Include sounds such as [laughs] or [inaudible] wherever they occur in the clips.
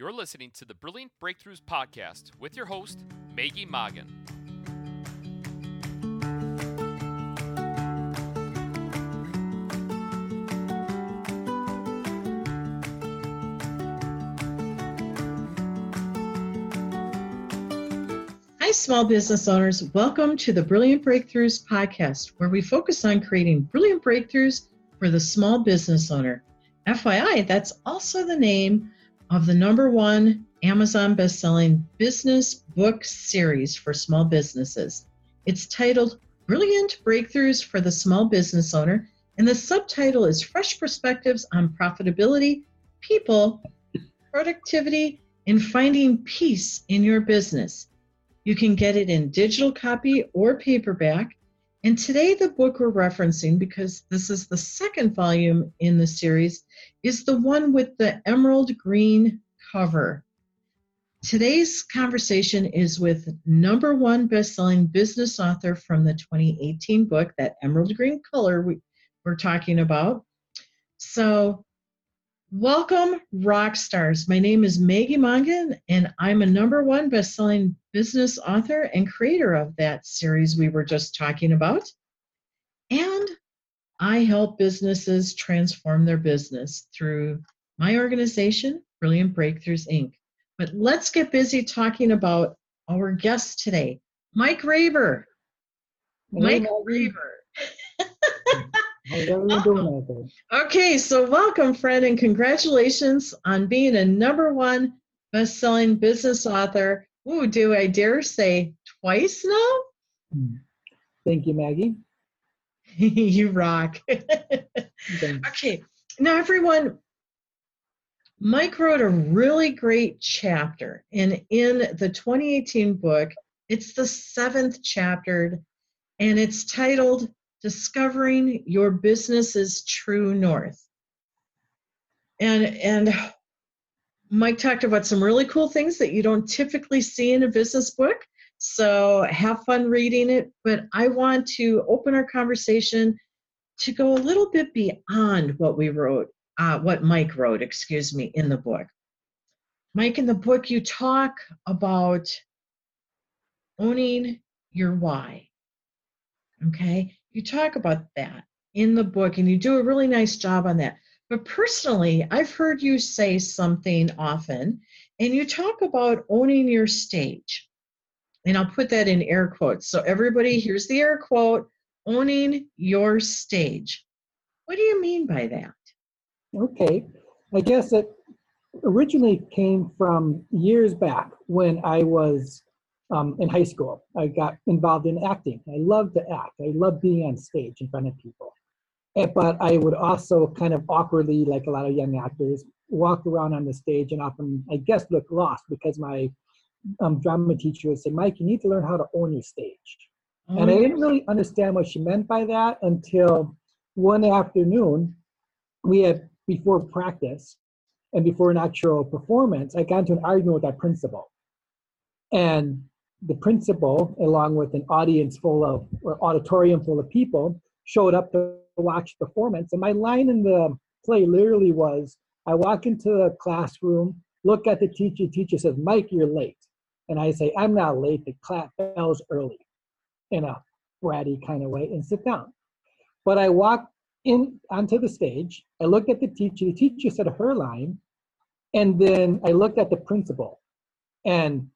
You're listening to the Brilliant Breakthroughs Podcast with your host, Maggie Mongan. Hi, small business owners. Welcome to the Brilliant Breakthroughs podcast, where we focus on creating brilliant breakthroughs for the small business owner. FYI, that's also the name of the number one Amazon best-selling business book series for small businesses. It's titled Brilliant Breakthroughs for the Small Business Owner, and the subtitle is Fresh Perspectives on Profitability, People, Productivity, and Finding Peace in Your Business. You can get it in digital copy or paperback. And today, the book we're referencing, because this is the second volume in the series, is the one with the emerald green cover. Today's conversation is with number one best-selling business author from the 2018 book, that emerald green color we, we're talking about. So, welcome, rock stars. My name is Maggie Mongan, and I'm a number one best-selling business author and creator of that series we were just talking about. And I help businesses transform their business through my organization, Brilliant Breakthroughs Inc. But let's get busy talking about our guest today, Mike Raber. Mike. How's [laughs] everyone doing out there? Okay, so welcome, Fred, and congratulations on being a number one best-selling business author. Ooh, do I dare say twice now? Hmm. Thank you, Maggie. [laughs] you rock. Okay, now everyone, Mike wrote a really great chapter, and in the 2018 book, it's the seventh chapter, and it's titled Discovering Your Business's True North. And and Mike talked about some really cool things that you don't typically see in a business book. So have fun reading it. But I want to open our conversation to go a little bit beyond what we wrote uh, what Mike wrote, excuse me, in the book. Mike, in the book, you talk about owning your why. Okay? You talk about that in the book, and you do a really nice job on that. But personally, I've heard you say something often, and you talk about owning your stage. And I'll put that in air quotes. So, everybody, here's the air quote owning your stage. What do you mean by that? Okay. I guess it originally came from years back when I was um, in high school. I got involved in acting. I loved to act. I loved being on stage in front of people. But I would also kind of awkwardly, like a lot of young actors, walk around on the stage and often, I guess, look lost because my um, drama teacher would say, Mike, you need to learn how to own your stage. Oh, and I didn't really understand what she meant by that until one afternoon we had before practice and before an actual performance, I got into an argument with our principal. And the principal, along with an audience full of, or auditorium full of people, showed up to watch the performance. And my line in the play literally was I walk into the classroom, look at the teacher, teacher says, Mike, you're late. And I say, I'm not late, the clap bells early in a bratty kind of way and sit down. But I walk in onto the stage. I looked at the teacher. The teacher said her line, and then I looked at the principal, and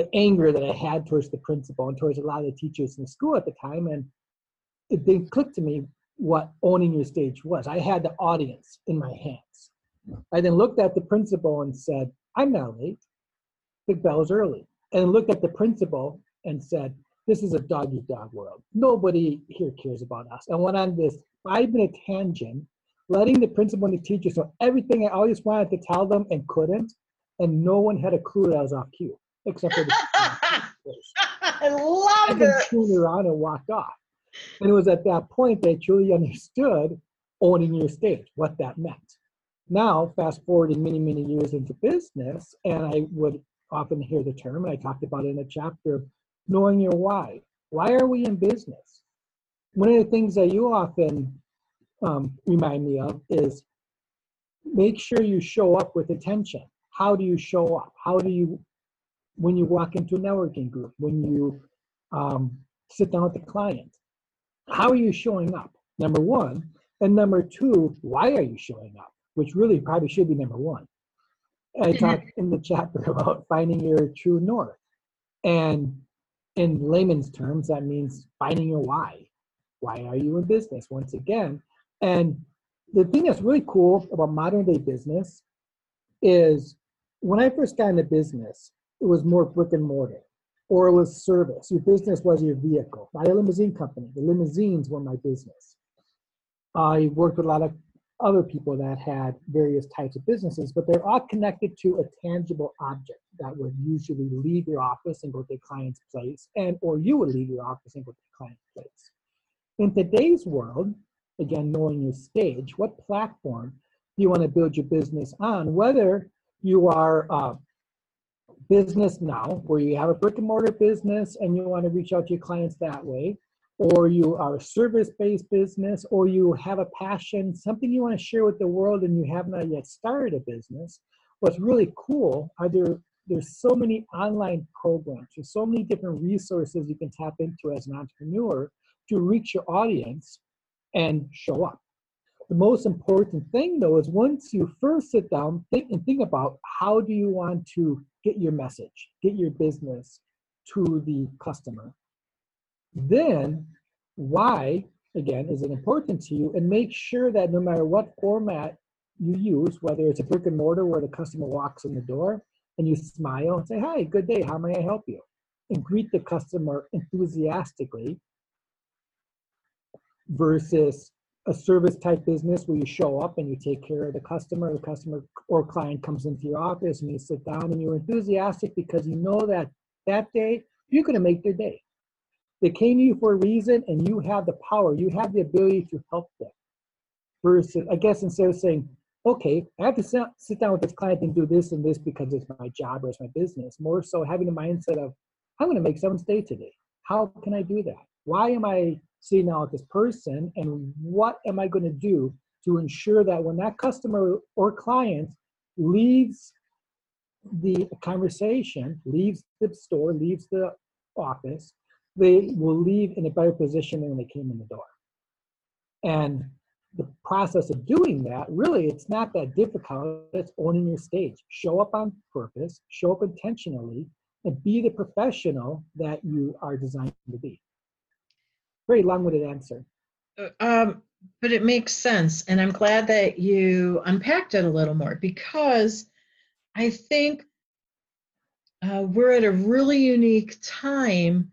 the anger that I had towards the principal and towards a lot of the teachers in the school at the time, and it then clicked to me what owning your stage was. I had the audience in my hands. I then looked at the principal and said, "I'm not late. The bell's early." And looked at the principal and said, "This is a dog eat dog world. Nobody here cares about us." And went on this five minute tangent, letting the principal and the teachers know everything I always wanted to tell them and couldn't, and no one had a clue that I was off cue, except for the [laughs] I love and then it. turned around and walked off. And it was at that point that I truly understood owning your stage, what that meant. Now, fast forwarding many, many years into business, and I would often hear the term, and I talked about it in a chapter, knowing your why. Why are we in business? One of the things that you often um, remind me of is make sure you show up with attention. how do you show up? How do you, when you walk into a networking group, when you um, sit down with the client, how are you showing up? Number one. And number two, why are you showing up? Which really probably should be number one. I talked in the chapter [laughs] about finding your true north. And in layman's terms, that means finding your why. Why are you in business? Once again. And the thing that's really cool about modern day business is when I first got into business, it was more brick and mortar or it was service. Your business was your vehicle. Had a limousine company. The limousines were my business. I worked with a lot of other people that had various types of businesses, but they're all connected to a tangible object that would usually leave your office and go to a client's place, and or you would leave your office and go to a client's place. In today's world, again, knowing your stage, what platform do you want to build your business on? Whether you are a business now, where you have a brick and mortar business and you want to reach out to your clients that way, or you are a service-based business, or you have a passion, something you want to share with the world and you have not yet started a business, what's really cool are there there's so many online programs, there's so many different resources you can tap into as an entrepreneur to reach your audience and show up. The most important thing though is once you first sit down think and think about how do you want to get your message, get your business to the customer. Then why again is it important to you? And make sure that no matter what format you use whether it's a brick and mortar where the customer walks in the door and you smile and say hi good day how may i help you? and greet the customer enthusiastically versus a service type business where you show up and you take care of the customer the customer or client comes into your office and you sit down and you're enthusiastic because you know that that day you're going to make their day they came to you for a reason, and you have the power, you have the ability to help them. Versus, I guess, instead of saying, okay, I have to sit, down with this client and do this and this because it's my job or it's my business, more so having the mindset of, I'm going to make someone's day today. How can I do that? Why am I sitting now this person, and what am I going to do to ensure that when that customer or client leaves the conversation, leaves the store, leaves the office, they will leave in a better position than when they came in the door. And the process of doing that, really, it's not that difficult. It's owning your stage. Show up on purpose, show up intentionally, and be the professional that you are designed to be. Very long winded answer. Uh, um, but it makes sense. And I'm glad that you unpacked it a little more because I think uh, we're at a really unique time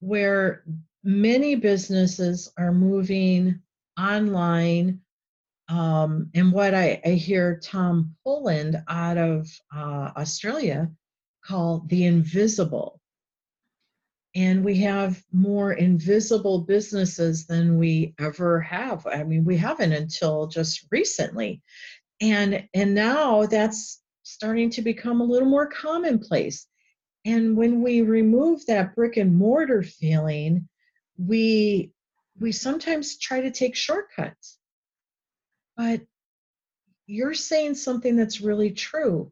where many businesses are moving online. Um, and what I, I, hear Tom Poland out of uh, Australia call the invisible. And we have more invisible businesses than we ever have. I mean, we haven't until just recently. And and now that's starting to become a little more commonplace. And when we remove that brick and mortar feeling, we we sometimes try to take shortcuts. But you're saying something that's really true.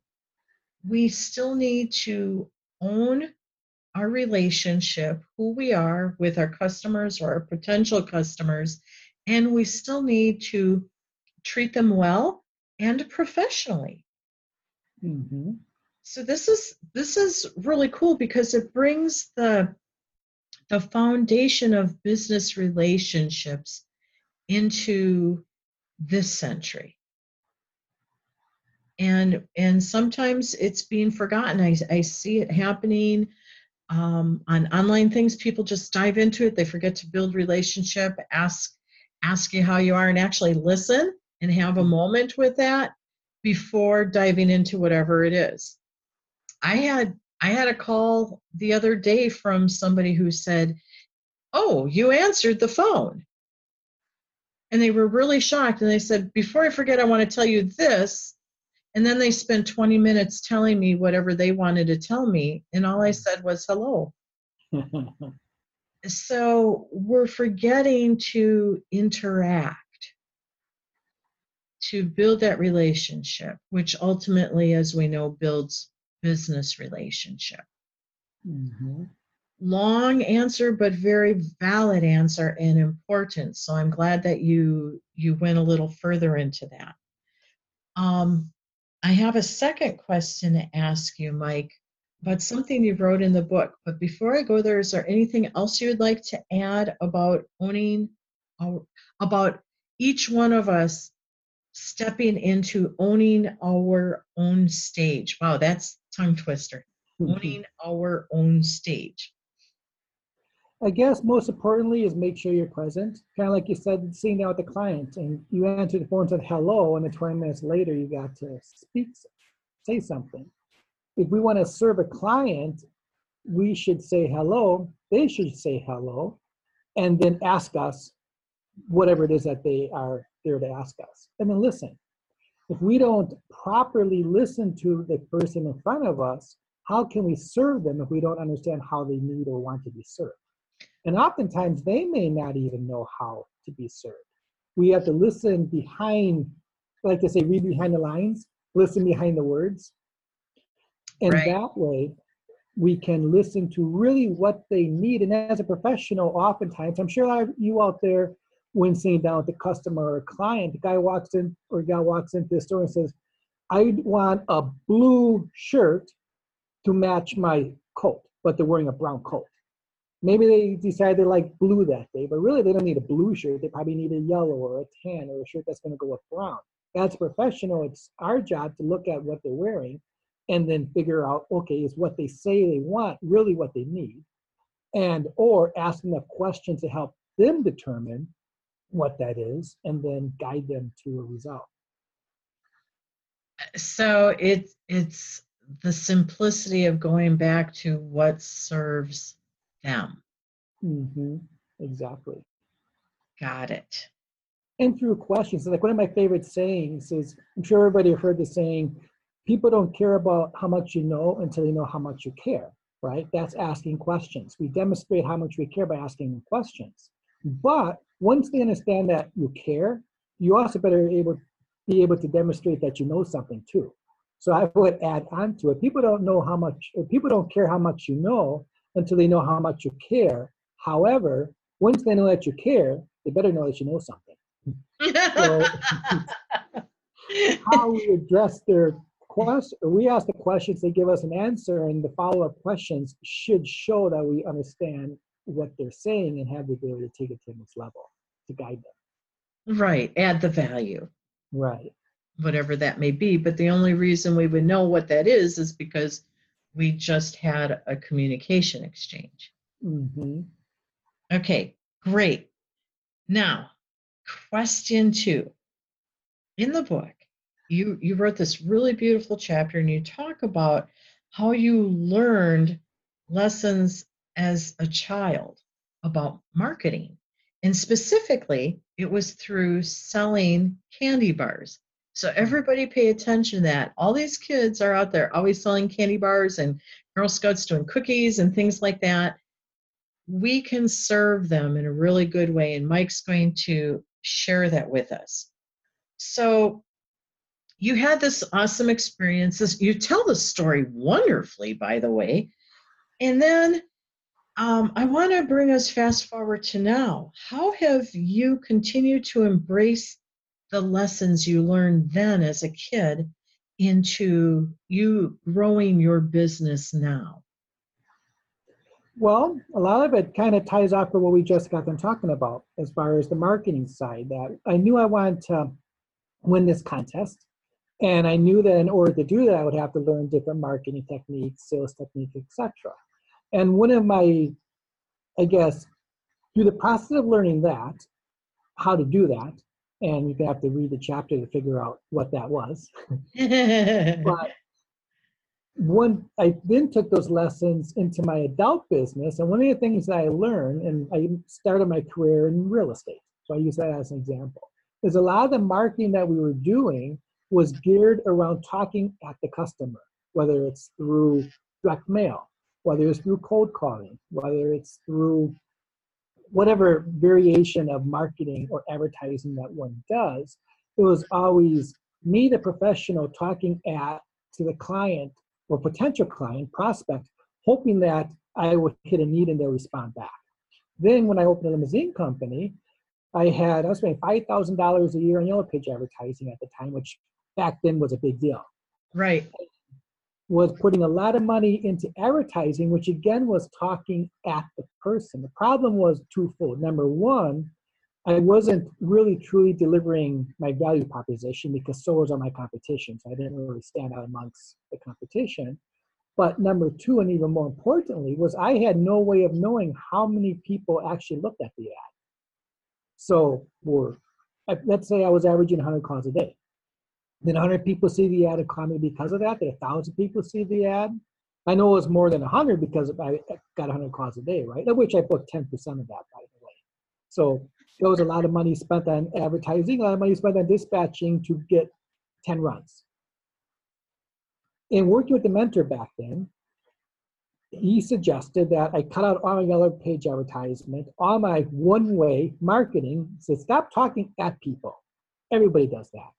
We still need to own our relationship, who we are with our customers or our potential customers, and we still need to treat them well and professionally. Mm-hmm. So this is this is really cool because it brings the the foundation of business relationships into this century. And and sometimes it's being forgotten. I, I see it happening um, on online things people just dive into it they forget to build relationship ask ask you how you are and actually listen and have a moment with that before diving into whatever it is I had I had a call the other day from somebody who said, "Oh, you answered the phone." And they were really shocked and they said, "Before I forget, I want to tell you this." And then they spent 20 minutes telling me whatever they wanted to tell me, and all I said was hello. [laughs] so we're forgetting to interact, to build that relationship, which ultimately, as we know, builds business relationship. Mm-hmm. Long answer, but very valid answer and important. So I'm glad that you you went a little further into that. Um, I have a second question to ask you, Mike, about something you wrote in the book. But before I go there, is there anything else you would like to add about owning, our, about each one of us stepping into owning our own stage? Wow, that's tongue twister. Mm-hmm. Owning our own stage. I guess most importantly is make sure you're present. Kind of like you said, sitting down with the client and you answer the phone and said hello, and then 20 minutes later you got to speak, say something. If we want to serve a client, we should say hello, they should say hello, and then ask us whatever it is that they are there to ask us. And then listen. If we don't properly listen to the person in front of us, how can we serve them if we don't understand how they need or want to be served? And oftentimes they may not even know how to be served. We have to listen behind, like to say, read behind the lines, listen behind the words. And Right. that way we can listen to really what they need. And as a professional, oftentimes, I'm sure a you out there, when sitting down with a customer or a client, the guy walks in or gal walks into the store and says, I want a blue shirt to match my coat, but they're wearing a brown coat. Maybe they decide they like blue that day, but really they don't need a blue shirt. They probably need a yellow or a tan or a shirt that's going to go with brown. A professional, it's our job to look at what they're wearing and then figure out, okay, is what they say they want really what they need? And or ask them questions to help them determine what that is and then guide them to a result. So it's it's the simplicity of going back to what serves them. Mm-hmm. Exactly. Got it. and through questions. Like one of my favorite sayings is, I'm sure everybody heard the saying, people don't care about how much you know until they know how much you care, right? That's asking questions. We demonstrate how much we care by asking questions. But once they understand that you care, you also better able be able to demonstrate that you know something too. So I would add on to it. People don't know how much, people don't care how much you know until they know how much you care. However, once they know that you care, they better know that you know something So- [laughs] how we address their question, we ask the questions, they give us an answer, and the follow-up questions should show that we understand what they're saying and have the ability to take it to the next level to guide them. right. Add the value, Right. whatever that may be. But the only reason we would know what that is is because we just had a communication exchange. hmm Okay, great. Now, question two. In the book, you, you wrote this really beautiful chapter and you talk about how you learned lessons as a child about marketing. And specifically, it was through selling candy bars. So everybody pay attention to that. All these kids are out there always selling candy bars and Girl Scouts doing cookies and things like that we can serve them in a really good way, and Mike's going to share that with us. So, you had this awesome experience. You tell the story wonderfully, by the way. And then um, I want to bring us fast forward to now. How have you continued to embrace the lessons you learned then as a kid into you growing your business now? Well, a lot of it kind of ties off to what we just got them talking about as far as the marketing side. That I knew I wanted to win this contest, and I knew that in order to do that, I would have to learn different marketing techniques, sales techniques, etc. And one of my, I guess, through the process of learning that, how to do that, and you have to read the chapter to figure out what that was. [laughs] [laughs] but one i then took those lessons into my adult business and one of the things that i learned and i started my career in real estate so i use that as an example is a lot of the marketing that we were doing was geared around talking at the customer whether it's through direct mail whether it's through cold calling whether it's through whatever variation of marketing or advertising that one does it was always me, the professional, talking at to the client or potential client prospect, hoping that I would hit a need and they'll respond back. Then when I opened a limousine company, I had I was spending five thousand dollars a year on Yellow Page advertising at the time, which back then was a big deal. Right. Was putting a lot of money into advertising, which again was talking at the person. The problem was twofold. Number one, I wasn't really truly delivering my value proposition because so was all my competition. So I didn't really stand out amongst the competition. But number two, and even more importantly, was I had no way of knowing how many people actually looked at the ad. So, for let's say I was averaging 100 calls a day. Did 100 people see the ad me because of that? Did 1,000 people see the ad? I know it was more than 100 because I got 100 calls a day, right? Of which I booked 10% of that, by the way. So there was a lot of money spent on advertising, a lot of money spent on dispatching to get 10 runs. In working with the mentor back then, he suggested that I cut out all my yellow page advertisement, all my one way marketing. He said, stop talking at people. Everybody does that.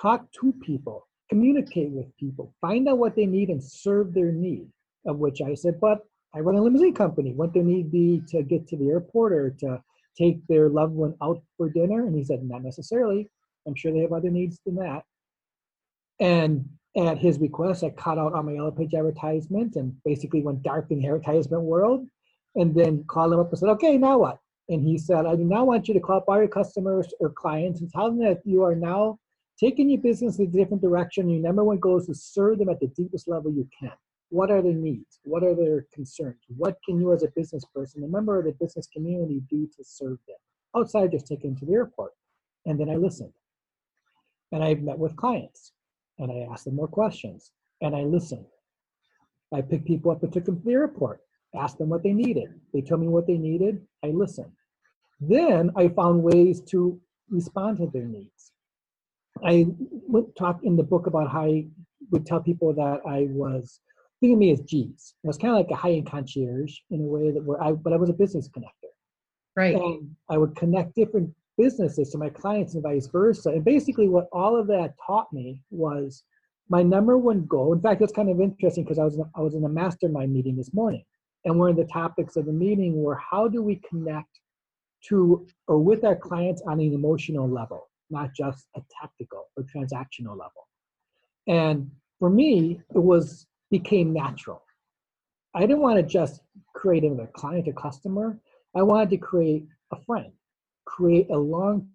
Talk to people, communicate with people, find out what they need and serve their need. Of which I said, but I run a limousine company. What their need be to get to the airport or to take their loved one out for dinner? And he said, not necessarily. I'm sure they have other needs than that. And at his request, I cut out all my yellow page advertisement and basically went dark in the advertisement world. And then called him up and said, okay, now what? And he said, I do now want you to call up all your customers or clients and tell them that you are now taking your business in a different direction. Your number one goal is to serve them at the deepest level you can. What are their needs? What are their concerns? What can you, as a business person, a member of the business community, do to serve them outside just taking them to the airport? And then I listened. And I met with clients and I asked them more questions and I listened. I picked people up and took them to the airport, asked them what they needed. They told me what they needed. I listened. Then I found ways to respond to their needs. I would talk in the book about how I would tell people that I was think of me as G's. I was kind of like a high-end concierge in a way that where I, but I was a business connector. Right. And I would connect different businesses to my clients and vice versa. And basically, what all of that taught me was my number one goal. In fact, it's kind of interesting because I was I was in a mastermind meeting this morning, and one of the topics of the meeting were how do we connect to or with our clients on an emotional level, not just a tactical transactional level. And for me, it was became natural. I didn't want to just create another client or customer. I wanted to create a friend create a long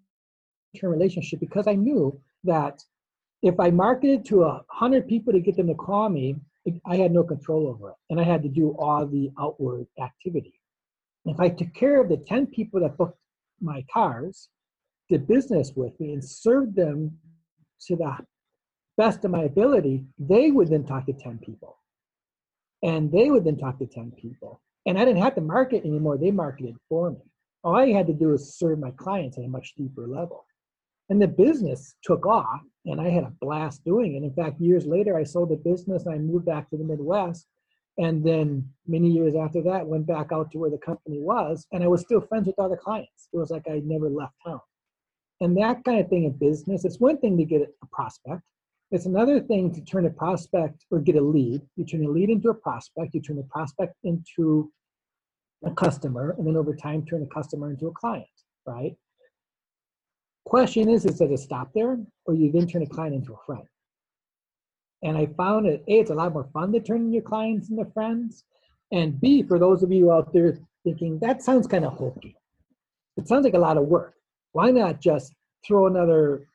term relationship because I knew that if I marketed to a hundred people to get them to call me, I had no control over it, and I had to do all the outward activity. If I took care of the ten people that booked my cars, did business with me, and served them to the best of my ability, they would then talk to ten people, and they would then talk to ten people, and I didn't have to market anymore. They marketed for me all I had to do was serve my clients at a much deeper level. And the business took off, and I had a blast doing it. In fact, years later, I sold the business and I moved back to the Midwest. And then many years after that, went back out to where the company was, and I was still friends with other clients. It was like I never left town. And that kind of thing in business, it's one thing to get a prospect. It's another thing to turn a prospect or get a lead. You turn a lead into a prospect. You turn a prospect into a customer, and then over time turn a customer into a client, right? Question is, is does it stop there, or you then turn a client into a friend? And I found that A, it's a lot more fun to turn your clients into friends, and B, for those of you out there thinking, that sounds kind of hokey. It sounds like a lot of work. Why not just throw another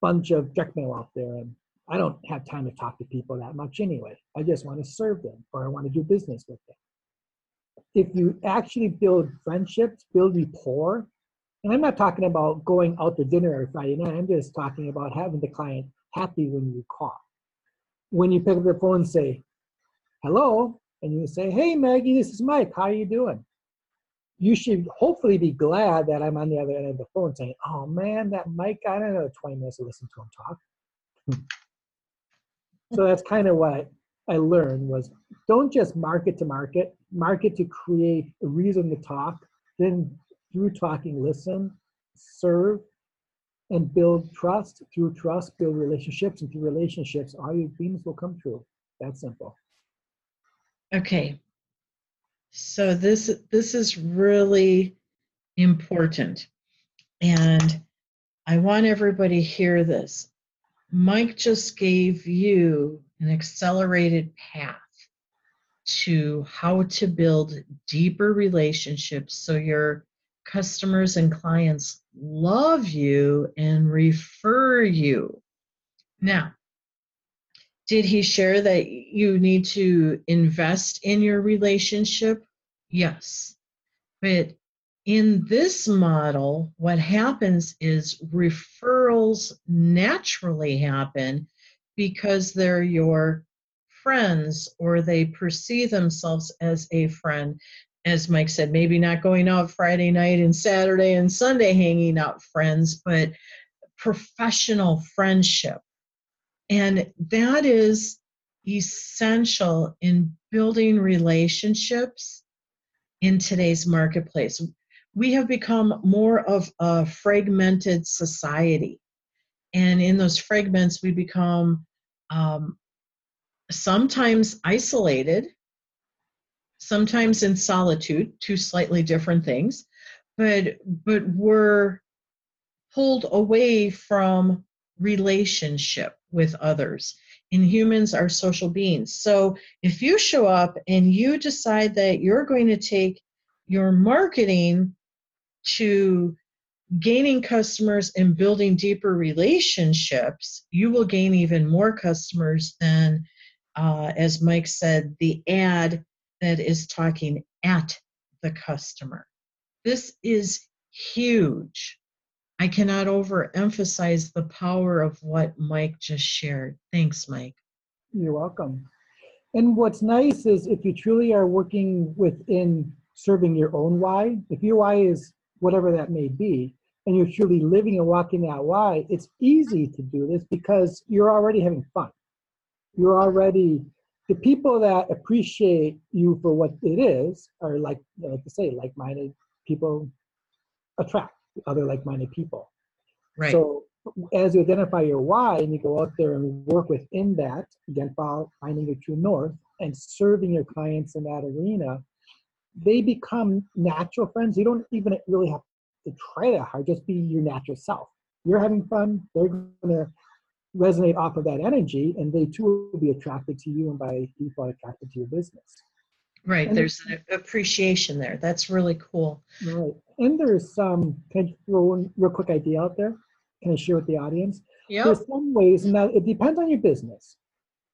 bunch of direct mail out there and I don't have time to talk to people that much anyway. I just want to serve them or I want to do business with them if you actually build friendships, build rapport, and I'm not talking about going out to dinner every Friday night, I'm just talking about having the client happy when you call. When you pick up the phone and say, hello, and you say, hey, Maggie, this is Mike, how are you doing? You should hopefully be glad that I'm on the other end of the phone saying, oh man, that Mike got another 20 minutes to listen to him talk. Hmm. so that's kind of what I learned was don't just market to market, market to create a reason to talk, then through talking, listen, serve, and build trust. Through trust, build relationships, and through relationships, all your dreams will come true. That simple. Okay. So this this is really important. And I want everybody to hear this. Mike just gave you an accelerated path to how to build deeper relationships so your customers and clients love you and refer you. Now, did he share that you need to invest in your relationship? Yes. But in this model, what happens is referrals naturally happen because they're your friends or they perceive themselves as a friend. As Mike said, maybe not going out Friday night and Saturday and Sunday hanging out friends, but professional friendship. And that is essential in building relationships in today's marketplace we have become more of a fragmented society. And in those fragments, we become um, sometimes isolated, sometimes in solitude, two slightly different things, but, but we're pulled away from relationship with others. And humans are social beings. So if you show up and you decide that you're going to take your marketing to gaining customers and building deeper relationships, you will gain even more customers than, uh, as Mike said, the ad that is talking at the customer. This is huge. I cannot overemphasize the power of what Mike just shared. Thanks, Mike. You're welcome. And what's nice is if you truly are working within serving your own why, if your why is whatever that may be, and you're truly living and walking that why, it's easy to do this because you're already having fun. You're already the people that appreciate you for what it is are like like to say like-minded people attract other like-minded people. Right. So as you identify your why and you go out there and work within that, again, finding your true north and serving your clients in that arena, they become natural friends. You don't even really have to try that hard. Just be your natural self. You're having fun. They're going to resonate off of that energy, and they too will be attracted to you, and by default, attracted to your business. Right. There's an appreciation there. That's really cool. Right. And there's some. Can I throw one real quick idea out there? Can I share with the audience? Yeah. There's some ways, and that it depends on your business.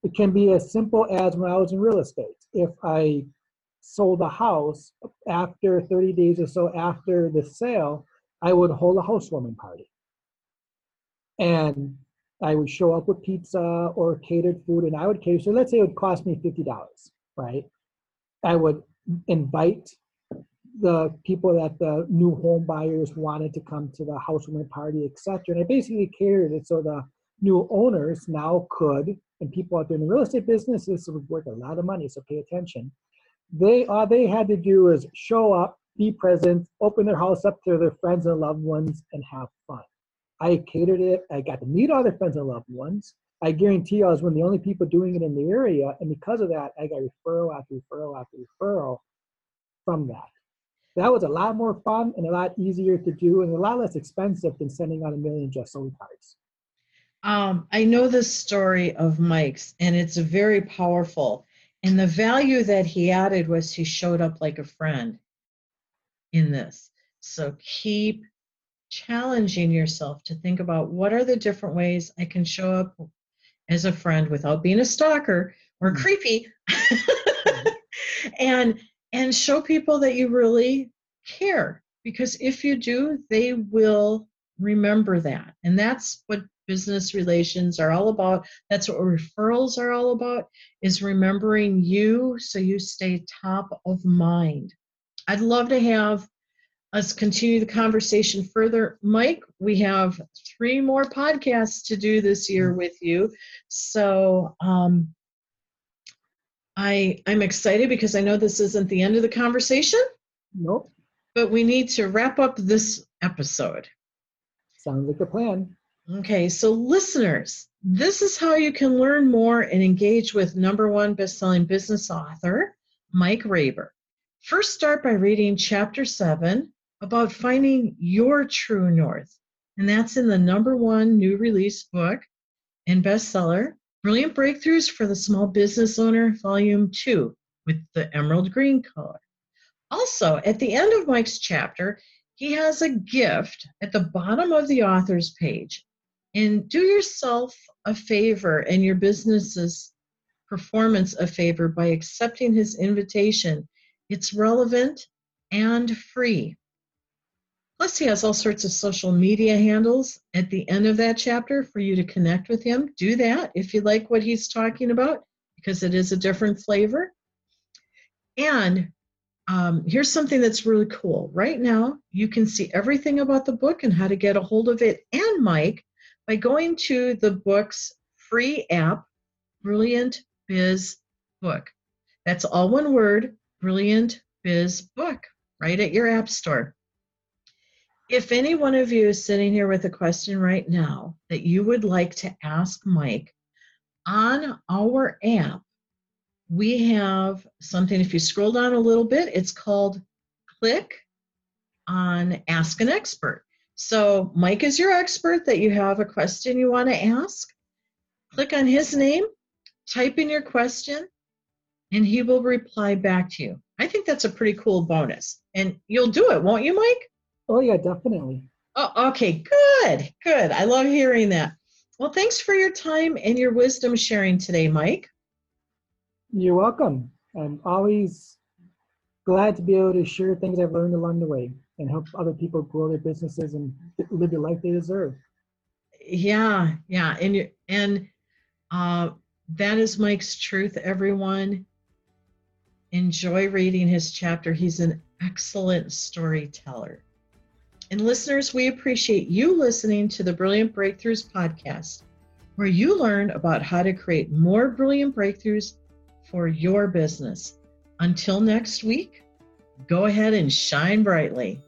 It can be as simple as when I was in real estate. If I sold a house, after 30 days or so after the sale, I would hold a housewarming party. And I would show up with pizza or catered food, and I would cater. So let's say it would cost me $50, right? I would invite the people that the new home buyers wanted to come to the housewarming party, etc. And I basically catered it so the new owners now could, and people out there in the real estate business, this would worth a lot of money, so pay attention they all they had to do is show up, be present, open their house up to their friends and loved ones, and have fun. I catered it. I got to meet all their friends and loved ones. I guarantee you, I was one of the only people doing it in the area, and because of that, I got referral after referral after referral from that. That was a lot more fun and a lot easier to do, and a lot less expensive than sending out a million just sold cards. Um, I know the story of Mike's, and it's very powerful. And the value that he added was he showed up like a friend in this. So keep challenging yourself to think about what are the different ways I can show up as a friend without being a stalker or mm-hmm. creepy [laughs] and and show people that you really care because if you do they will remember that and that's what business relations are all about. That's what referrals are all about is remembering you so you stay top of mind. I'd love to have us continue the conversation further. Mike, we have three more podcasts to do this year with you. So um, I, I'm excited because I know this isn't the end of the conversation. Nope. But we need to wrap up this episode. Sounds like a plan. Okay, so listeners, this is how you can learn more and engage with number one best-selling business author, Mike Raber. First, start by reading chapter seven about finding your true north. And that's in the number one new release book and bestseller, Brilliant Breakthroughs for the Small Business Owner, Volume 2, with the emerald green color. Also, at the end of Mike's chapter, he has a gift at the bottom of the author's page. And do yourself a favor and your business's performance a favor by accepting his invitation. It's relevant and free. Plus, he has all sorts of social media handles at the end of that chapter for you to connect with him. Do that if you like what he's talking about, because it is a different flavor. And um, here's something that's really cool. Right now, you can see everything about the book and how to get a hold of it and Mike by going to the book's free app, Brilliant Biz Book. That's all one word, Brilliant Biz Book, right at your app store. If any one of you is sitting here with a question right now that you would like to ask Mike, on our app, we have something. If you scroll down a little bit, it's called Click on Ask an Expert. So, Mike is your expert that you have a question you want to ask. Click on his name, type in your question, and he will reply back to you. I think that's a pretty cool bonus. And you'll do it, won't you, Mike? Oh, yeah, definitely. Oh, okay, good, good. I love hearing that. Well, thanks for your time and your wisdom sharing today, Mike. You're welcome. I'm always glad to be able to share things I've learned along the way and help other people grow their businesses and live the life they deserve. Yeah, yeah, and you and uh, that is Mike's truth. Everyone, enjoy reading his chapter. He's an excellent storyteller. And listeners, we appreciate you listening to the Brilliant Breakthroughs podcast, where you learn about how to create more brilliant breakthroughs for your business. Until next week, go ahead and shine brightly.